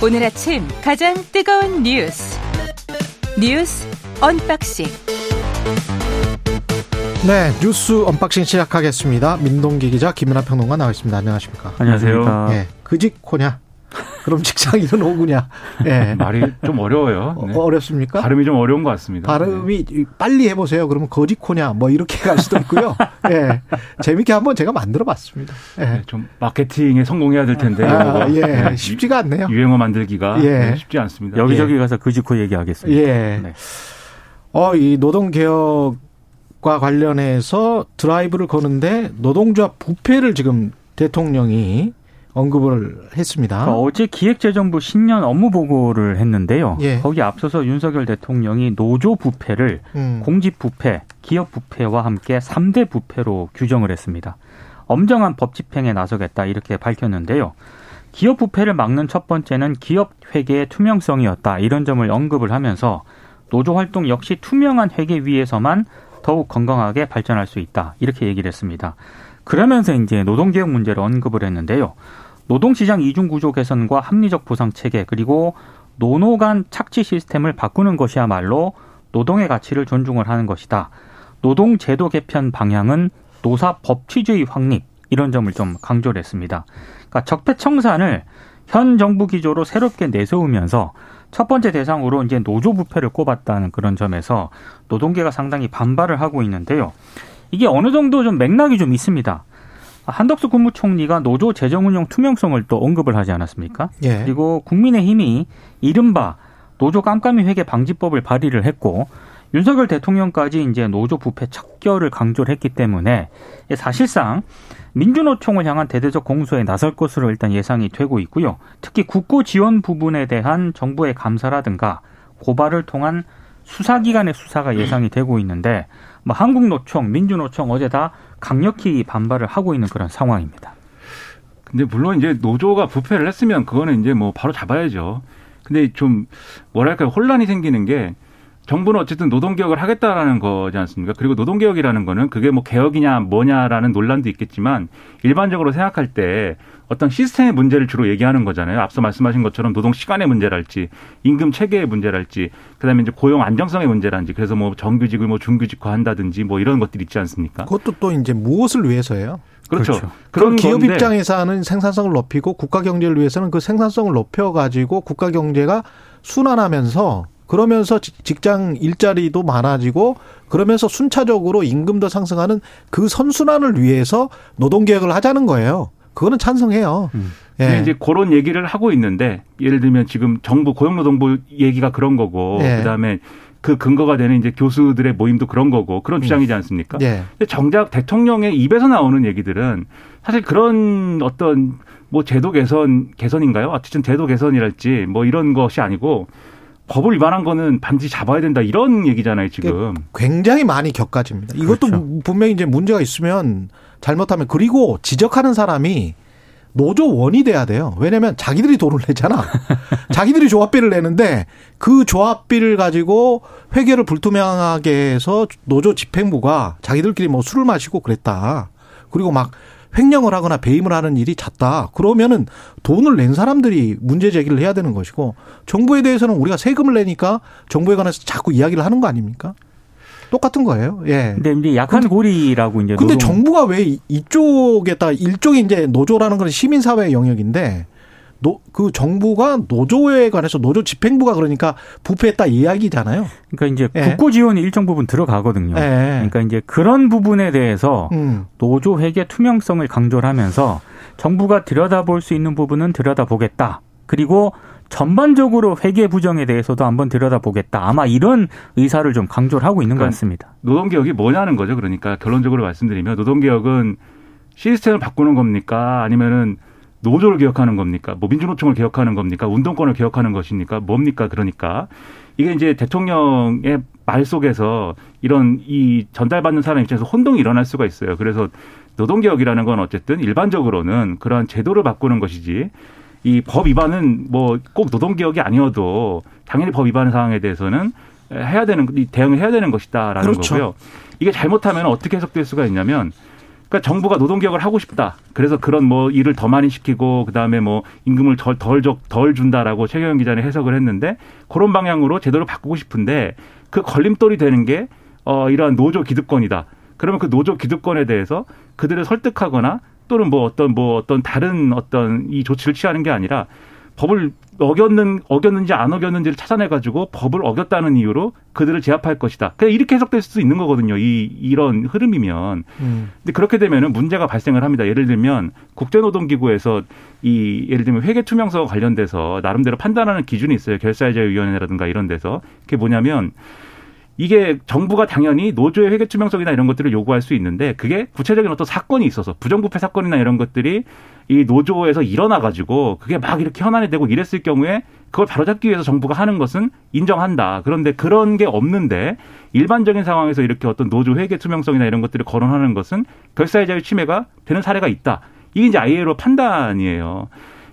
오늘 아침 가장 뜨거운 뉴스 뉴스 언박싱 네 뉴스 언박싱 시작하겠습니다. 민동기 기자 김연아 평론가 나와 있습니다. 안녕하십니까? 안녕하세요. 예, 그직코냐? 그럼 직장 일은 오구냐? 예. 말이 좀 어려워요. 네. 어, 렵습니까 발음이 좀 어려운 것 같습니다. 발음이 네. 빨리 해보세요. 그러면 거짓코냐? 뭐 이렇게 갈 수도 있고요. 예. 재밌게 한번 제가 만들어 봤습니다. 예. 네, 좀 마케팅에 성공해야 될 텐데. 아, 예. 네. 쉽지가 않네요. 유행어 만들기가 예. 네, 쉽지 않습니다. 여기저기 예. 가서 그짓코 얘기하겠습니다. 예. 네. 어, 이 노동개혁 과 관련해서 드라이브를 거는데 노동조합 부패를 지금 대통령이 언급을 했습니다. 그러니까 어제 기획재정부 신년 업무 보고를 했는데요. 예. 거기 앞서서 윤석열 대통령이 노조 부패를 음. 공직 부패, 기업 부패와 함께 3대 부패로 규정을 했습니다. 엄정한 법 집행에 나서겠다 이렇게 밝혔는데요. 기업 부패를 막는 첫 번째는 기업 회계의 투명성이었다 이런 점을 언급을 하면서 노조 활동 역시 투명한 회계 위에서만 더욱 건강하게 발전할 수 있다. 이렇게 얘기를 했습니다. 그러면서 이제 노동개혁 문제를 언급을 했는데요. 노동시장 이중구조 개선과 합리적 보상 체계 그리고 노노 간 착취 시스템을 바꾸는 것이야말로 노동의 가치를 존중을 하는 것이다. 노동 제도 개편 방향은 노사 법치주의 확립 이런 점을 좀 강조를 했습니다. 그러니까 적폐청산을 현 정부 기조로 새롭게 내세우면서 첫 번째 대상으로 이제 노조 부패를 꼽았다는 그런 점에서 노동계가 상당히 반발을 하고 있는데요. 이게 어느 정도 좀 맥락이 좀 있습니다. 한덕수 국무총리가 노조 재정 운영 투명성을 또 언급을 하지 않았습니까? 예. 그리고 국민의힘이 이른바 노조 깜깜이 회계 방지법을 발의를 했고 윤석열 대통령까지 이제 노조 부패 척결을 강조를 했기 때문에 사실상 민주노총을 향한 대대적 공소에 나설 것으로 일단 예상이 되고 있고요. 특히 국고 지원 부분에 대한 정부의 감사라든가 고발을 통한 수사기관의 수사가 예상이 되고 있는데 뭐 한국노총, 민주노총 어제 다 강력히 반발을 하고 있는 그런 상황입니다. 근데 물론 이제 노조가 부패를 했으면 그거는 이제 뭐 바로 잡아야죠. 근데 좀 뭐랄까 혼란이 생기는 게 정부는 어쨌든 노동개혁을 하겠다라는 거지 않습니까? 그리고 노동개혁이라는 거는 그게 뭐 개혁이냐 뭐냐라는 논란도 있겠지만 일반적으로 생각할 때 어떤 시스템의 문제를 주로 얘기하는 거잖아요. 앞서 말씀하신 것처럼 노동 시간의 문제랄지 임금 체계의 문제랄지 그다음에 이제 고용 안정성의 문제랄지 그래서 뭐 정규직을 뭐 중규직화 한다든지 뭐 이런 것들이 있지 않습니까? 그것도 또 이제 무엇을 위해서예요? 그렇죠. 그렇죠. 그런 기업 건데. 입장에서는 생산성을 높이고 국가 경제를 위해서는 그 생산성을 높여 가지고 국가 경제가 순환하면서 그러면서 직장 일자리도 많아지고 그러면서 순차적으로 임금도 상승하는 그 선순환을 위해서 노동 개혁을 하자는 거예요. 그거는 찬성해요. 음. 예. 이제 그런 얘기를 하고 있는데 예를 들면 지금 정부 고용노동부 얘기가 그런 거고 예. 그다음에 그 근거가 되는 이제 교수들의 모임도 그런 거고 그런 음. 주장이지 않습니까? 예. 근데 정작 대통령의 입에서 나오는 얘기들은 사실 그런 어떤 뭐 제도 개선 개선인가요? 어쨌든 제도 개선이랄지 뭐 이런 것이 아니고 법을 위반한 거는 반드시 잡아야 된다 이런 얘기잖아요 지금. 굉장히 많이 겪어집니다. 이것도 그렇죠. 분명히 이제 문제가 있으면 잘못하면 그리고 지적하는 사람이 노조원이 돼야 돼요. 왜냐하면 자기들이 돈을 내잖아. 자기들이 조합비를 내는데 그 조합비를 가지고 회계를 불투명하게 해서 노조 집행부가 자기들끼리 뭐 술을 마시고 그랬다. 그리고 막 횡령을 하거나 배임을 하는 일이 잦다. 그러면은 돈을 낸 사람들이 문제 제기를 해야 되는 것이고 정부에 대해서는 우리가 세금을 내니까 정부에 관해서 자꾸 이야기를 하는 거 아닙니까? 똑같은 거예요. 예. 근데 이제 약한 근데, 고리라고 이제 근데. 정부가 왜 이쪽에다 일종의 이제 노조라는 건 시민 사회 영역인데 노, 그 정부가 노조에 관해서 노조 집행부가 그러니까 부패했다 이야기잖아요. 그러니까 이제 예. 국고 지원이 일정 부분 들어가거든요. 예. 그러니까 이제 그런 부분에 대해서 음. 노조 회계 투명성을 강조를 하면서 정부가 들여다볼 수 있는 부분은 들여다보겠다. 그리고 전반적으로 회계 부정에 대해서도 한번 들여다보겠다. 아마 이런 의사를 좀 강조를 하고 있는 그러니까 것 같습니다. 노동개혁이 뭐냐는 거죠. 그러니까 결론적으로 말씀드리면 노동개혁은 시스템을 바꾸는 겁니까? 아니면은 노조를 개혁하는 겁니까? 뭐 민주노총을 개혁하는 겁니까? 운동권을 개혁하는 것입니까? 뭡니까? 그러니까 이게 이제 대통령의 말 속에서 이런 이 전달받는 사람 입장에서 혼동이 일어날 수가 있어요. 그래서 노동개혁이라는 건 어쨌든 일반적으로는 그러한 제도를 바꾸는 것이지 이 법 위반은 뭐 꼭 노동개혁이 아니어도 당연히 법 위반 상황에 대해서는 해야 되는 대응을 해야 되는 것이다라는 그렇죠. 거고요. 이게 잘못하면 어떻게 해석될 수가 있냐면 그러니까 정부가 노동 개혁을 하고 싶다. 그래서 그런 뭐 일을 더 많이 시키고 그다음에 뭐 임금을 덜덜 덜 준다라고 최경영 기자는 해석을 했는데 그런 방향으로 제도를 바꾸고 싶은데 그 걸림돌이 되는 게 어, 이러한 노조 기득권이다. 그러면 그 노조 기득권에 대해서 그들을 설득하거나 또는 뭐 어떤 뭐 어떤 다른 어떤 이 조치를 취하는 게 아니라 법을 어겼는 어겼는지 안 어겼는지를 찾아내 가지고 법을 어겼다는 이유로 그들을 제압할 것이다. 그냥 이렇게 해석될 수 있는 거거든요. 이 이런 흐름이면. 음. 근데 그렇게 되면은 문제가 발생을 합니다. 예를 들면 국제노동기구에서 이 예를 들면 회계 투명성 관련돼서 나름대로 판단하는 기준이 있어요. 결사자위원회라든가 이런 데서 그게 뭐냐면 이게 정부가 당연히 노조의 회계 투명성이나 이런 것들을 요구할 수 있는데 그게 구체적인 어떤 사건이 있어서 부정부패 사건이나 이런 것들이 이 노조에서 일어나 가지고 그게 막 이렇게 현안이 되고 이랬을 경우에 그걸 바로잡기 위해서 정부가 하는 것은 인정한다. 그런데 그런 게 없는데 일반적인 상황에서 이렇게 어떤 노조 회계 투명성이나 이런 것들을 거론하는 것은 결사의 자유 침해가 되는 사례가 있다. 이게 이제 ILO 판단이에요.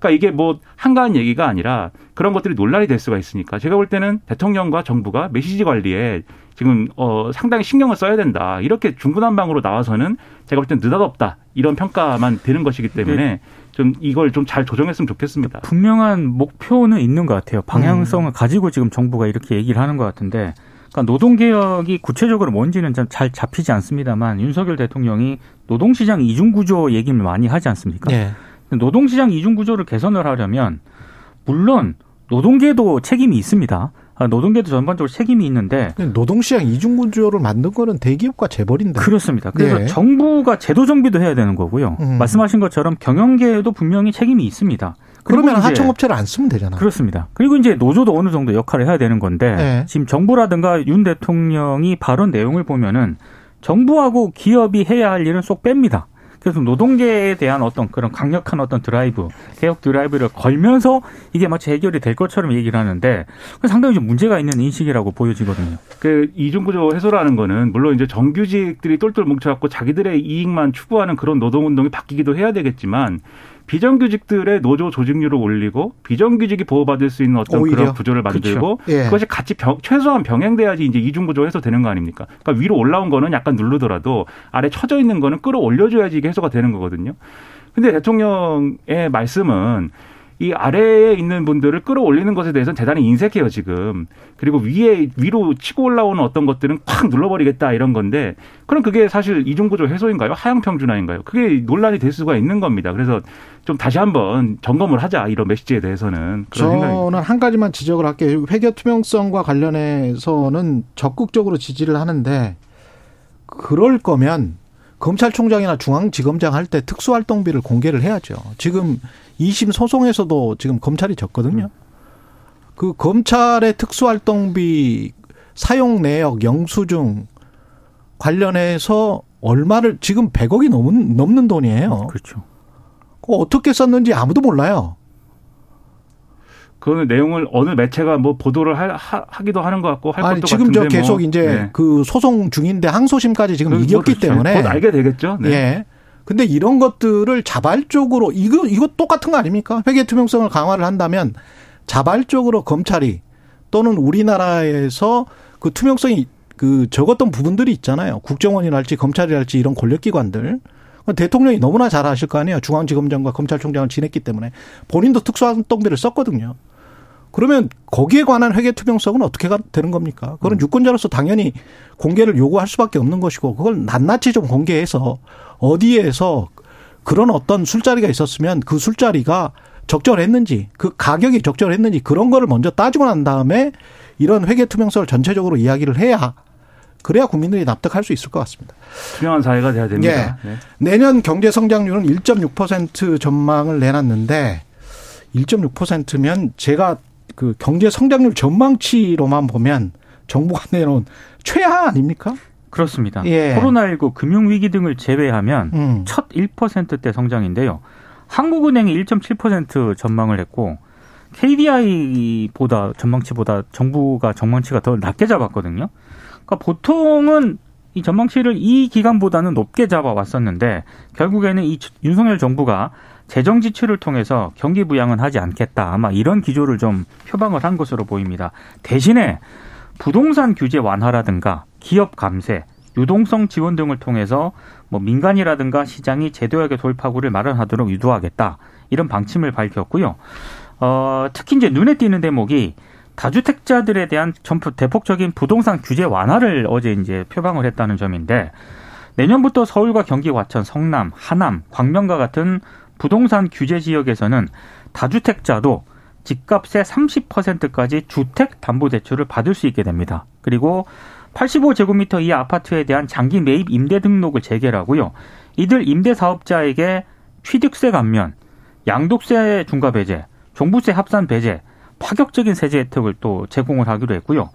그러니까 이게 뭐 한가한 얘기가 아니라 그런 것들이 논란이 될 수가 있으니까 제가 볼 때는 대통령과 정부가 메시지 관리에 지금 어 상당히 신경을 써야 된다. 이렇게 중구난방으로 나와서는 제가 볼 때는 느닷없다. 이런 평가만 되는 것이기 때문에 좀 이걸 좀 잘 조정했으면 좋겠습니다. 분명한 목표는 있는 것 같아요. 방향성을 음. 가지고 지금 정부가 이렇게 얘기를 하는 것 같은데 그러니까 노동개혁이 구체적으로 뭔지는 좀잘 잡히지 않습니다만 윤석열 대통령이 노동시장 이중구조 얘기를 많이 하지 않습니까? 네. 노동시장 이중구조를 개선을 하려면 물론 노동계도 책임이 있습니다. 아, 노동계도 전반적으로 책임이 있는데 노동시장 이중구조를 만든 거는 대기업과 재벌인데 그렇습니다. 그래서 네. 정부가 제도 정비도 해야 되는 거고요. 음. 말씀하신 것처럼 경영계에도 분명히 책임이 있습니다. 그러면 하청업체를 안 쓰면 되잖아요. 그렇습니다. 그리고 이제 노조도 어느 정도 역할을 해야 되는 건데 네. 지금 정부라든가 윤 대통령이 발언 내용을 보면은 정부하고 기업이 해야 할 일은 쏙 뺍니다. 그래서 노동계에 대한 어떤 그런 강력한 어떤 드라이브, 개혁 드라이브를 걸면서 이게 마치 해결이 될 것처럼 얘기를 하는데 상당히 좀 문제가 있는 인식이라고 보여지거든요. 그 이중구조 해소라는 거는 물론 이제 정규직들이 똘똘 뭉쳐갖고 자기들의 이익만 추구하는 그런 노동운동이 바뀌기도 해야 되겠지만 비정규직들의 노조 조직률을 올리고 비정규직이 보호받을 수 있는 어떤 오히려? 그런 구조를 만들고 예. 그것이 같이 병, 최소한 병행돼야지 이제 이중 구조 해소되는 거 아닙니까? 그러니까 위로 올라온 거는 약간 누르더라도 아래 쳐져 있는 거는 끌어올려줘야지 이게 해소가 되는 거거든요. 근데 대통령의 말씀은 이 아래에 있는 분들을 끌어올리는 것에 대해서는 대단히 인색해요, 지금. 그리고 위에, 위로 치고 올라오는 어떤 것들은 콱 눌러버리겠다 이런 건데, 그럼 그게 사실 이중구조 해소인가요? 하향평준화인가요? 그게 논란이 될 수가 있는 겁니다. 그래서 좀 다시 한번 점검을 하자, 이런 메시지에 대해서는. 저는 생각입니다. 한 가지만 지적을 할게요. 회계 투명성과 관련해서는 적극적으로 지지를 하는데, 그럴 거면 검찰총장이나 중앙지검장 할 때 특수활동비를 공개를 해야죠. 지금 2심 소송에서도 지금 검찰이 졌거든요. 그 검찰의 특수활동비 사용 내역, 영수증 관련해서 얼마를 지금 100억이 넘는, 넘는 돈이에요. 그렇죠. 어떻게 썼는지 아무도 몰라요. 그 내용을 어느 매체가 뭐 보도를 하, 하 기도 하는 것 같고 할 아니, 것도 지금 저 계속 뭐. 이제 네. 그 소송 중인데 항소심까지 지금 그, 이겼기 그렇죠. 때문에 곧 알게 되겠죠. 네. 예. 근데 이런 것들을 자발적으로 이거 이거 똑같은 거 아닙니까? 회계 투명성을 강화를 한다면 자발적으로 검찰이 또는 우리나라에서 그 투명성이 그 적었던 부분들이 있잖아요. 국정원이랄지 검찰이랄지 이런 권력기관들 대통령이 너무나 잘 아실 거 아니에요. 중앙지검장과 검찰총장을 지냈기 때문에 본인도 특수활동비를 썼거든요. 그러면 거기에 관한 회계 투명성은 어떻게 되는 겁니까? 그건 음. 유권자로서 당연히 공개를 요구할 수밖에 없는 것이고 그걸 낱낱이 좀 공개해서 어디에서 그런 어떤 술자리가 있었으면 그 술자리가 적절했는지 그 가격이 적절했는지 그런 거를 먼저 따지고 난 다음에 이런 회계 투명성을 전체적으로 이야기를 해야 그래야 국민들이 납득할 수 있을 것 같습니다. 투명한 사회가 돼야 됩니다. 네. 네. 내년 경제 성장률은 1.6% 전망을 내놨는데 1.6%면 제가 그 경제 성장률 전망치로만 보면 정부가 내놓은 최하 아닙니까? 그렇습니다. 예. 코로나19 금융위기 등을 제외하면 음. 첫 1%대 성장인데요. 한국은행이 1.7% 전망을 했고 KDI보다 전망치보다 정부가 전망치가 더 낮게 잡았거든요. 그러니까 보통은 이 전망치를 이 기간보다는 높게 잡아왔었는데 결국에는 이 윤석열 정부가 재정 지출을 통해서 경기 부양은 하지 않겠다. 아마 이런 기조를 좀 표방을 한 것으로 보입니다. 대신에 부동산 규제 완화라든가 기업 감세, 유동성 지원 등을 통해서 뭐 민간이라든가 시장이 제도약의 돌파구를 마련하도록 유도하겠다 이런 방침을 밝혔고요. 어, 특히 이제 눈에 띄는 대목이 다주택자들에 대한 전폭 대폭적인 부동산 규제 완화를 어제 이제 표방을 했다는 점인데 내년부터 서울과 경기 과천, 성남, 하남, 광명과 같은 부동산 규제 지역에서는 다주택자도 집값의 30%까지 주택 담보 대출을 받을 수 있게 됩니다. 그리고 85제곱미터 이하 아파트에 대한 장기 매입 임대 등록을 재개하고요. 이들 임대 사업자에게 취득세 감면, 양도세 중과 배제, 종부세 합산 배제, 파격적인 세제 혜택을 또 제공을 하기로 했고요.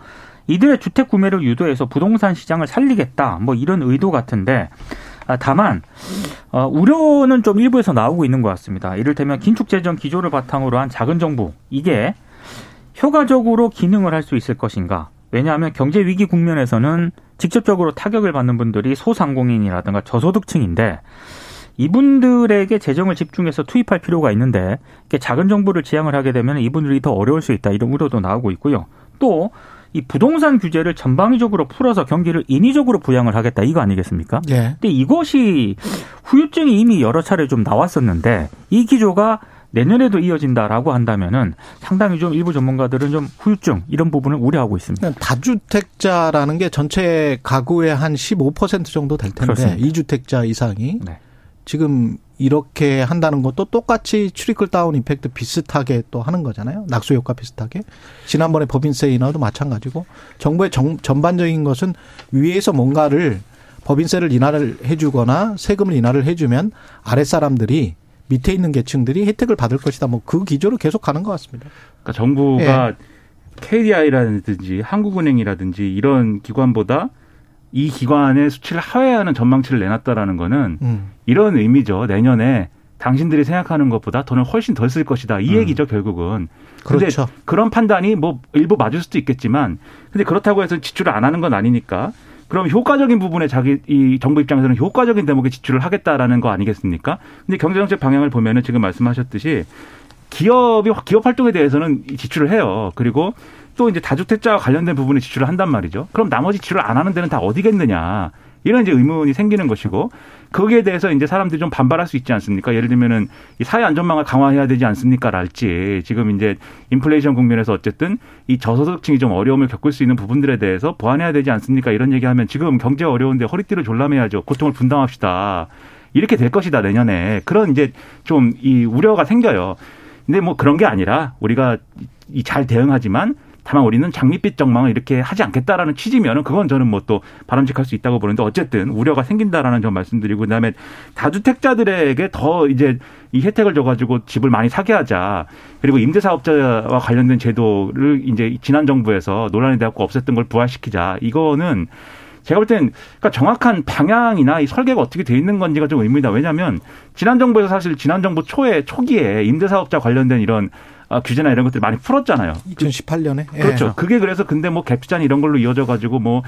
이들의 주택 구매를 유도해서 부동산 시장을 살리겠다. 뭐 이런 의도 같은데 아, 다만 어, 우려는 좀 일부에서 나오고 있는 것 같습니다. 이를테면 긴축 재정 기조를 바탕으로 한 작은 정부 이게 효과적으로 기능을 할 수 있을 것인가? 왜냐하면 경제 위기 국면에서는 직접적으로 타격을 받는 분들이 소상공인이라든가 저소득층인데 이분들에게 재정을 집중해서 투입할 필요가 있는데 작은 정부를 지향을 하게 되면 이분들이 더 어려울 수 있다 이런 우려도 나오고 있고요. 또 이 부동산 규제를 전방위적으로 풀어서 경기를 인위적으로 부양을 하겠다 이거 아니겠습니까? 예. 근데 이것이 후유증이 이미 여러 차례 좀 나왔었는데 이 기조가 내년에도 이어진다라고 한다면은 상당히 좀 일부 전문가들은 좀 후유증 이런 부분을 우려하고 있습니다. 다주택자라는 게 전체 가구의 한 15% 정도 될 텐데 그렇습니다. 2주택자 이상이 네. 지금 이렇게 한다는 것도 똑같이 출입글 다운 임팩트 비슷하게 또 하는 거잖아요. 낙수 효과 비슷하게. 지난번에 법인세 인하도 마찬가지고 정부의 정, 전반적인 것은 위에서 뭔가를 법인세를 인하를 해주거나 세금을 인하를 해주면 아랫사람들이 밑에 있는 계층들이 혜택을 받을 것이다. 뭐 그 기조로 계속 가는 것 같습니다. 그러니까 정부가 예. KDI라든지 한국은행이라든지 이런 기관보다 이 기관의 수치를 하회하는 전망치를 내놨다라는 거는 음. 이런 의미죠. 내년에 당신들이 생각하는 것보다 돈을 훨씬 덜 쓸 것이다. 이 음. 얘기죠, 결국은. 그런데 그렇죠. 그런 판단이 뭐 일부 맞을 수도 있겠지만 근데 그렇다고 해서 지출을 안 하는 건 아니니까 그럼 효과적인 부분에 자기 이 정부 입장에서는 효과적인 대목에 지출을 하겠다라는 거 아니겠습니까? 근데 경제정책 방향을 보면은 지금 말씀하셨듯이 기업이 기업 활동에 대해서는 지출을 해요. 그리고 또 이제 다주택자와 관련된 부분에 지출을 한단 말이죠. 그럼 나머지 지출을 안 하는 데는 다 어디겠느냐. 이런 이제 의문이 생기는 것이고 거기에 대해서 이제 사람들이 좀 반발할 수 있지 않습니까? 예를 들면은 이 사회 안전망을 강화해야 되지 않습니까?랄지 지금 이제 인플레이션 국면에서 어쨌든 이 저소득층이 좀 어려움을 겪을 수 있는 부분들에 대해서 보완해야 되지 않습니까? 이런 얘기하면 지금 경제 어려운데 허리띠를 졸라매야죠. 고통을 분담합시다. 이렇게 될 것이다 내년에 그런 이제 좀 이 우려가 생겨요. 근데 뭐 그런 게 아니라 우리가 이 잘 대응하지만 다만 우리는 장밋빛 정망을 이렇게 하지 않겠다라는 취지면은 그건 저는 뭐 또 바람직할 수 있다고 보는데 어쨌든 우려가 생긴다라는 점 말씀드리고 그다음에 다주택자들에게 더 이제 이 혜택을 줘가지고 집을 많이 사게 하자 그리고 임대사업자와 관련된 제도를 이제 지난 정부에서 논란이 되었고 없앴던 걸 부활시키자 이거는 제가 볼 땐 그러니까 정확한 방향이나 이 설계가 어떻게 돼 있는 건지가 좀 의문이다. 왜냐하면 지난 정부에서 사실 지난 정부 초에 초기에 임대사업자 관련된 이런 아, 규제나 이런 것들 많이 풀었잖아요. 2018년에. 그렇죠. 예. 그게 그래서 근데 뭐 갭투자니 이런 걸로 이어져 가지고 뭐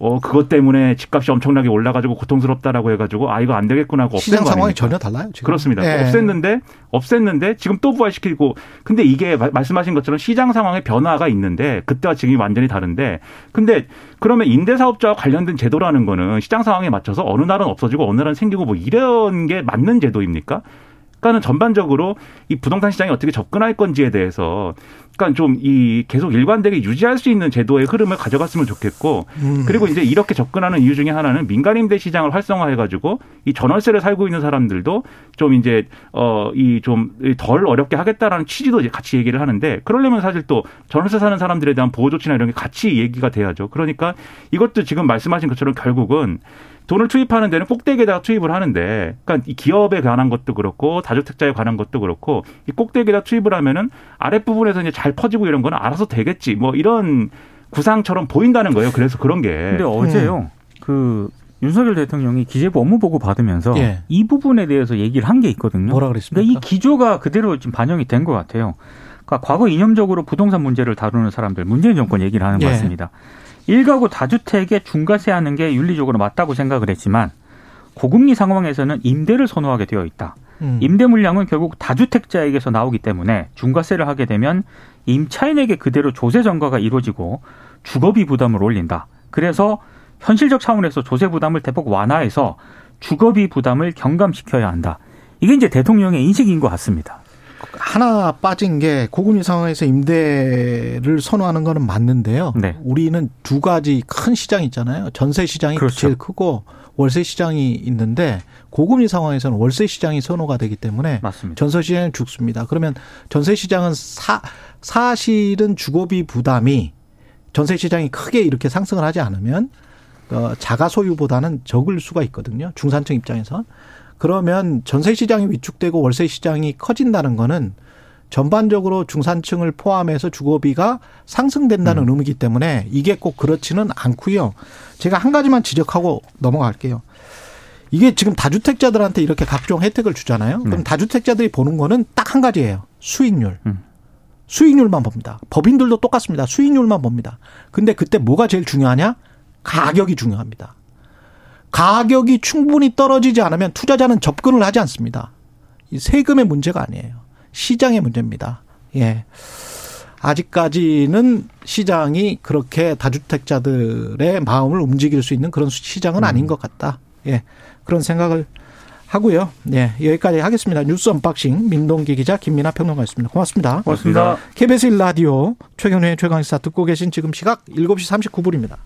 어, 그것 때문에 집값이 엄청나게 올라가지고 고통스럽다라고 해가지고 아 이거 안 되겠구나 하고 시장 상황이 전혀 달라요. 지금. 그렇습니다. 예. 없앴는데 없앴는데 지금 또 부활시키고 근데 이게 말씀하신 것처럼 시장 상황의 변화가 있는데 그때와 지금이 완전히 다른데 근데 그러면 임대사업자와 관련된 제도라는 거는 시장 상황에 맞춰서 어느 날은 없어지고 어느 날은 생기고 뭐 이런 게 맞는 제도입니까? 그러니까는 전반적으로 이 부동산 시장이 어떻게 접근할 건지에 대해서 그러니까 좀 이 계속 일관되게 유지할 수 있는 제도의 흐름을 가져갔으면 좋겠고 음. 그리고 이제 이렇게 접근하는 이유 중에 하나는 민간 임대 시장을 활성화해 가지고 이 전월세를 살고 있는 사람들도 좀 이제 어 이 좀 덜 어렵게 하겠다라는 취지도 같이 얘기를 하는데 그러려면 사실 또 전월세 사는 사람들에 대한 보호 조치나 이런 게 같이 얘기가 돼야죠. 그러니까 이것도 지금 말씀하신 것처럼 결국은 돈을 투입하는 데는 꼭대기에다가 투입을 하는데, 그러니까 이 기업에 관한 것도 그렇고 다주택자에 관한 것도 그렇고 이 꼭대기에다 투입을 하면은 아랫 부분에서 이제 잘 퍼지고 이런 거는 알아서 되겠지. 뭐 이런 구상처럼 보인다는 거예요. 그래서 그런 게. 근데 어제요. 음. 그 윤석열 대통령이 기재부 업무 보고 받으면서 예. 이 부분에 대해서 얘기를 한 게 있거든요. 뭐라 그랬습니까? 그러니까 이 기조가 그대로 지금 반영이 된 것 같아요. 그러니까 과거 이념적으로 부동산 문제를 다루는 사람들 문재인 정권 얘기를 하는 예. 것 같습니다. 일가구 다주택에 중과세 하는 게 윤리적으로 맞다고 생각을 했지만 고금리 상황에서는 임대를 선호하게 되어 있다. 음. 임대 물량은 결국 다주택자에게서 나오기 때문에 중과세를 하게 되면 임차인에게 그대로 조세 전가가 이루어지고 주거비 부담을 올린다. 그래서 현실적 차원에서 조세 부담을 대폭 완화해서 주거비 부담을 경감시켜야 한다. 이게 이제 대통령의 인식인 것 같습니다. 하나 빠진 게 고금리 상황에서 임대를 선호하는 거는 맞는데요. 네. 우리는 두 가지 큰 시장이 있잖아요. 전세 시장이 그렇죠. 제일 크고 월세 시장이 있는데 고금리 상황에서는 월세 시장이 선호가 되기 때문에 맞습니다. 전세 시장은 죽습니다. 그러면 전세 시장은 사 사실은 주거비 부담이 전세 시장이 크게 이렇게 상승을 하지 않으면 어, 자가 소유보다는 적을 수가 있거든요. 중산층 입장에서. 그러면 전세 시장이 위축되고 월세 시장이 커진다는 거는 전반적으로 중산층을 포함해서 주거비가 상승된다는 음. 의미이기 때문에 이게 꼭 그렇지는 않고요. 제가 한 가지만 지적하고 넘어갈게요. 이게 지금 다주택자들한테 이렇게 각종 혜택을 주잖아요. 그럼 네. 다주택자들이 보는 거는 딱 한 가지예요. 수익률. 음. 수익률만 봅니다. 법인들도 똑같습니다. 수익률만 봅니다. 근데 그때 뭐가 제일 중요하냐? 가격이 중요합니다. 가격이 충분히 떨어지지 않으면 투자자는 접근을 하지 않습니다. 세금의 문제가 아니에요. 시장의 문제입니다. 예. 아직까지는 시장이 그렇게 다주택자들의 마음을 움직일 수 있는 그런 시장은 아닌 음. 것 같다. 예. 그런 생각을 하고요. 예. 여기까지 하겠습니다. 뉴스 언박싱 민동기 기자 김민아 평론가였습니다. 고맙습니다. 고맙습니다. KBS 1라디오 최경영의 최강시사 듣고 계신 지금 시각 7시 39분입니다.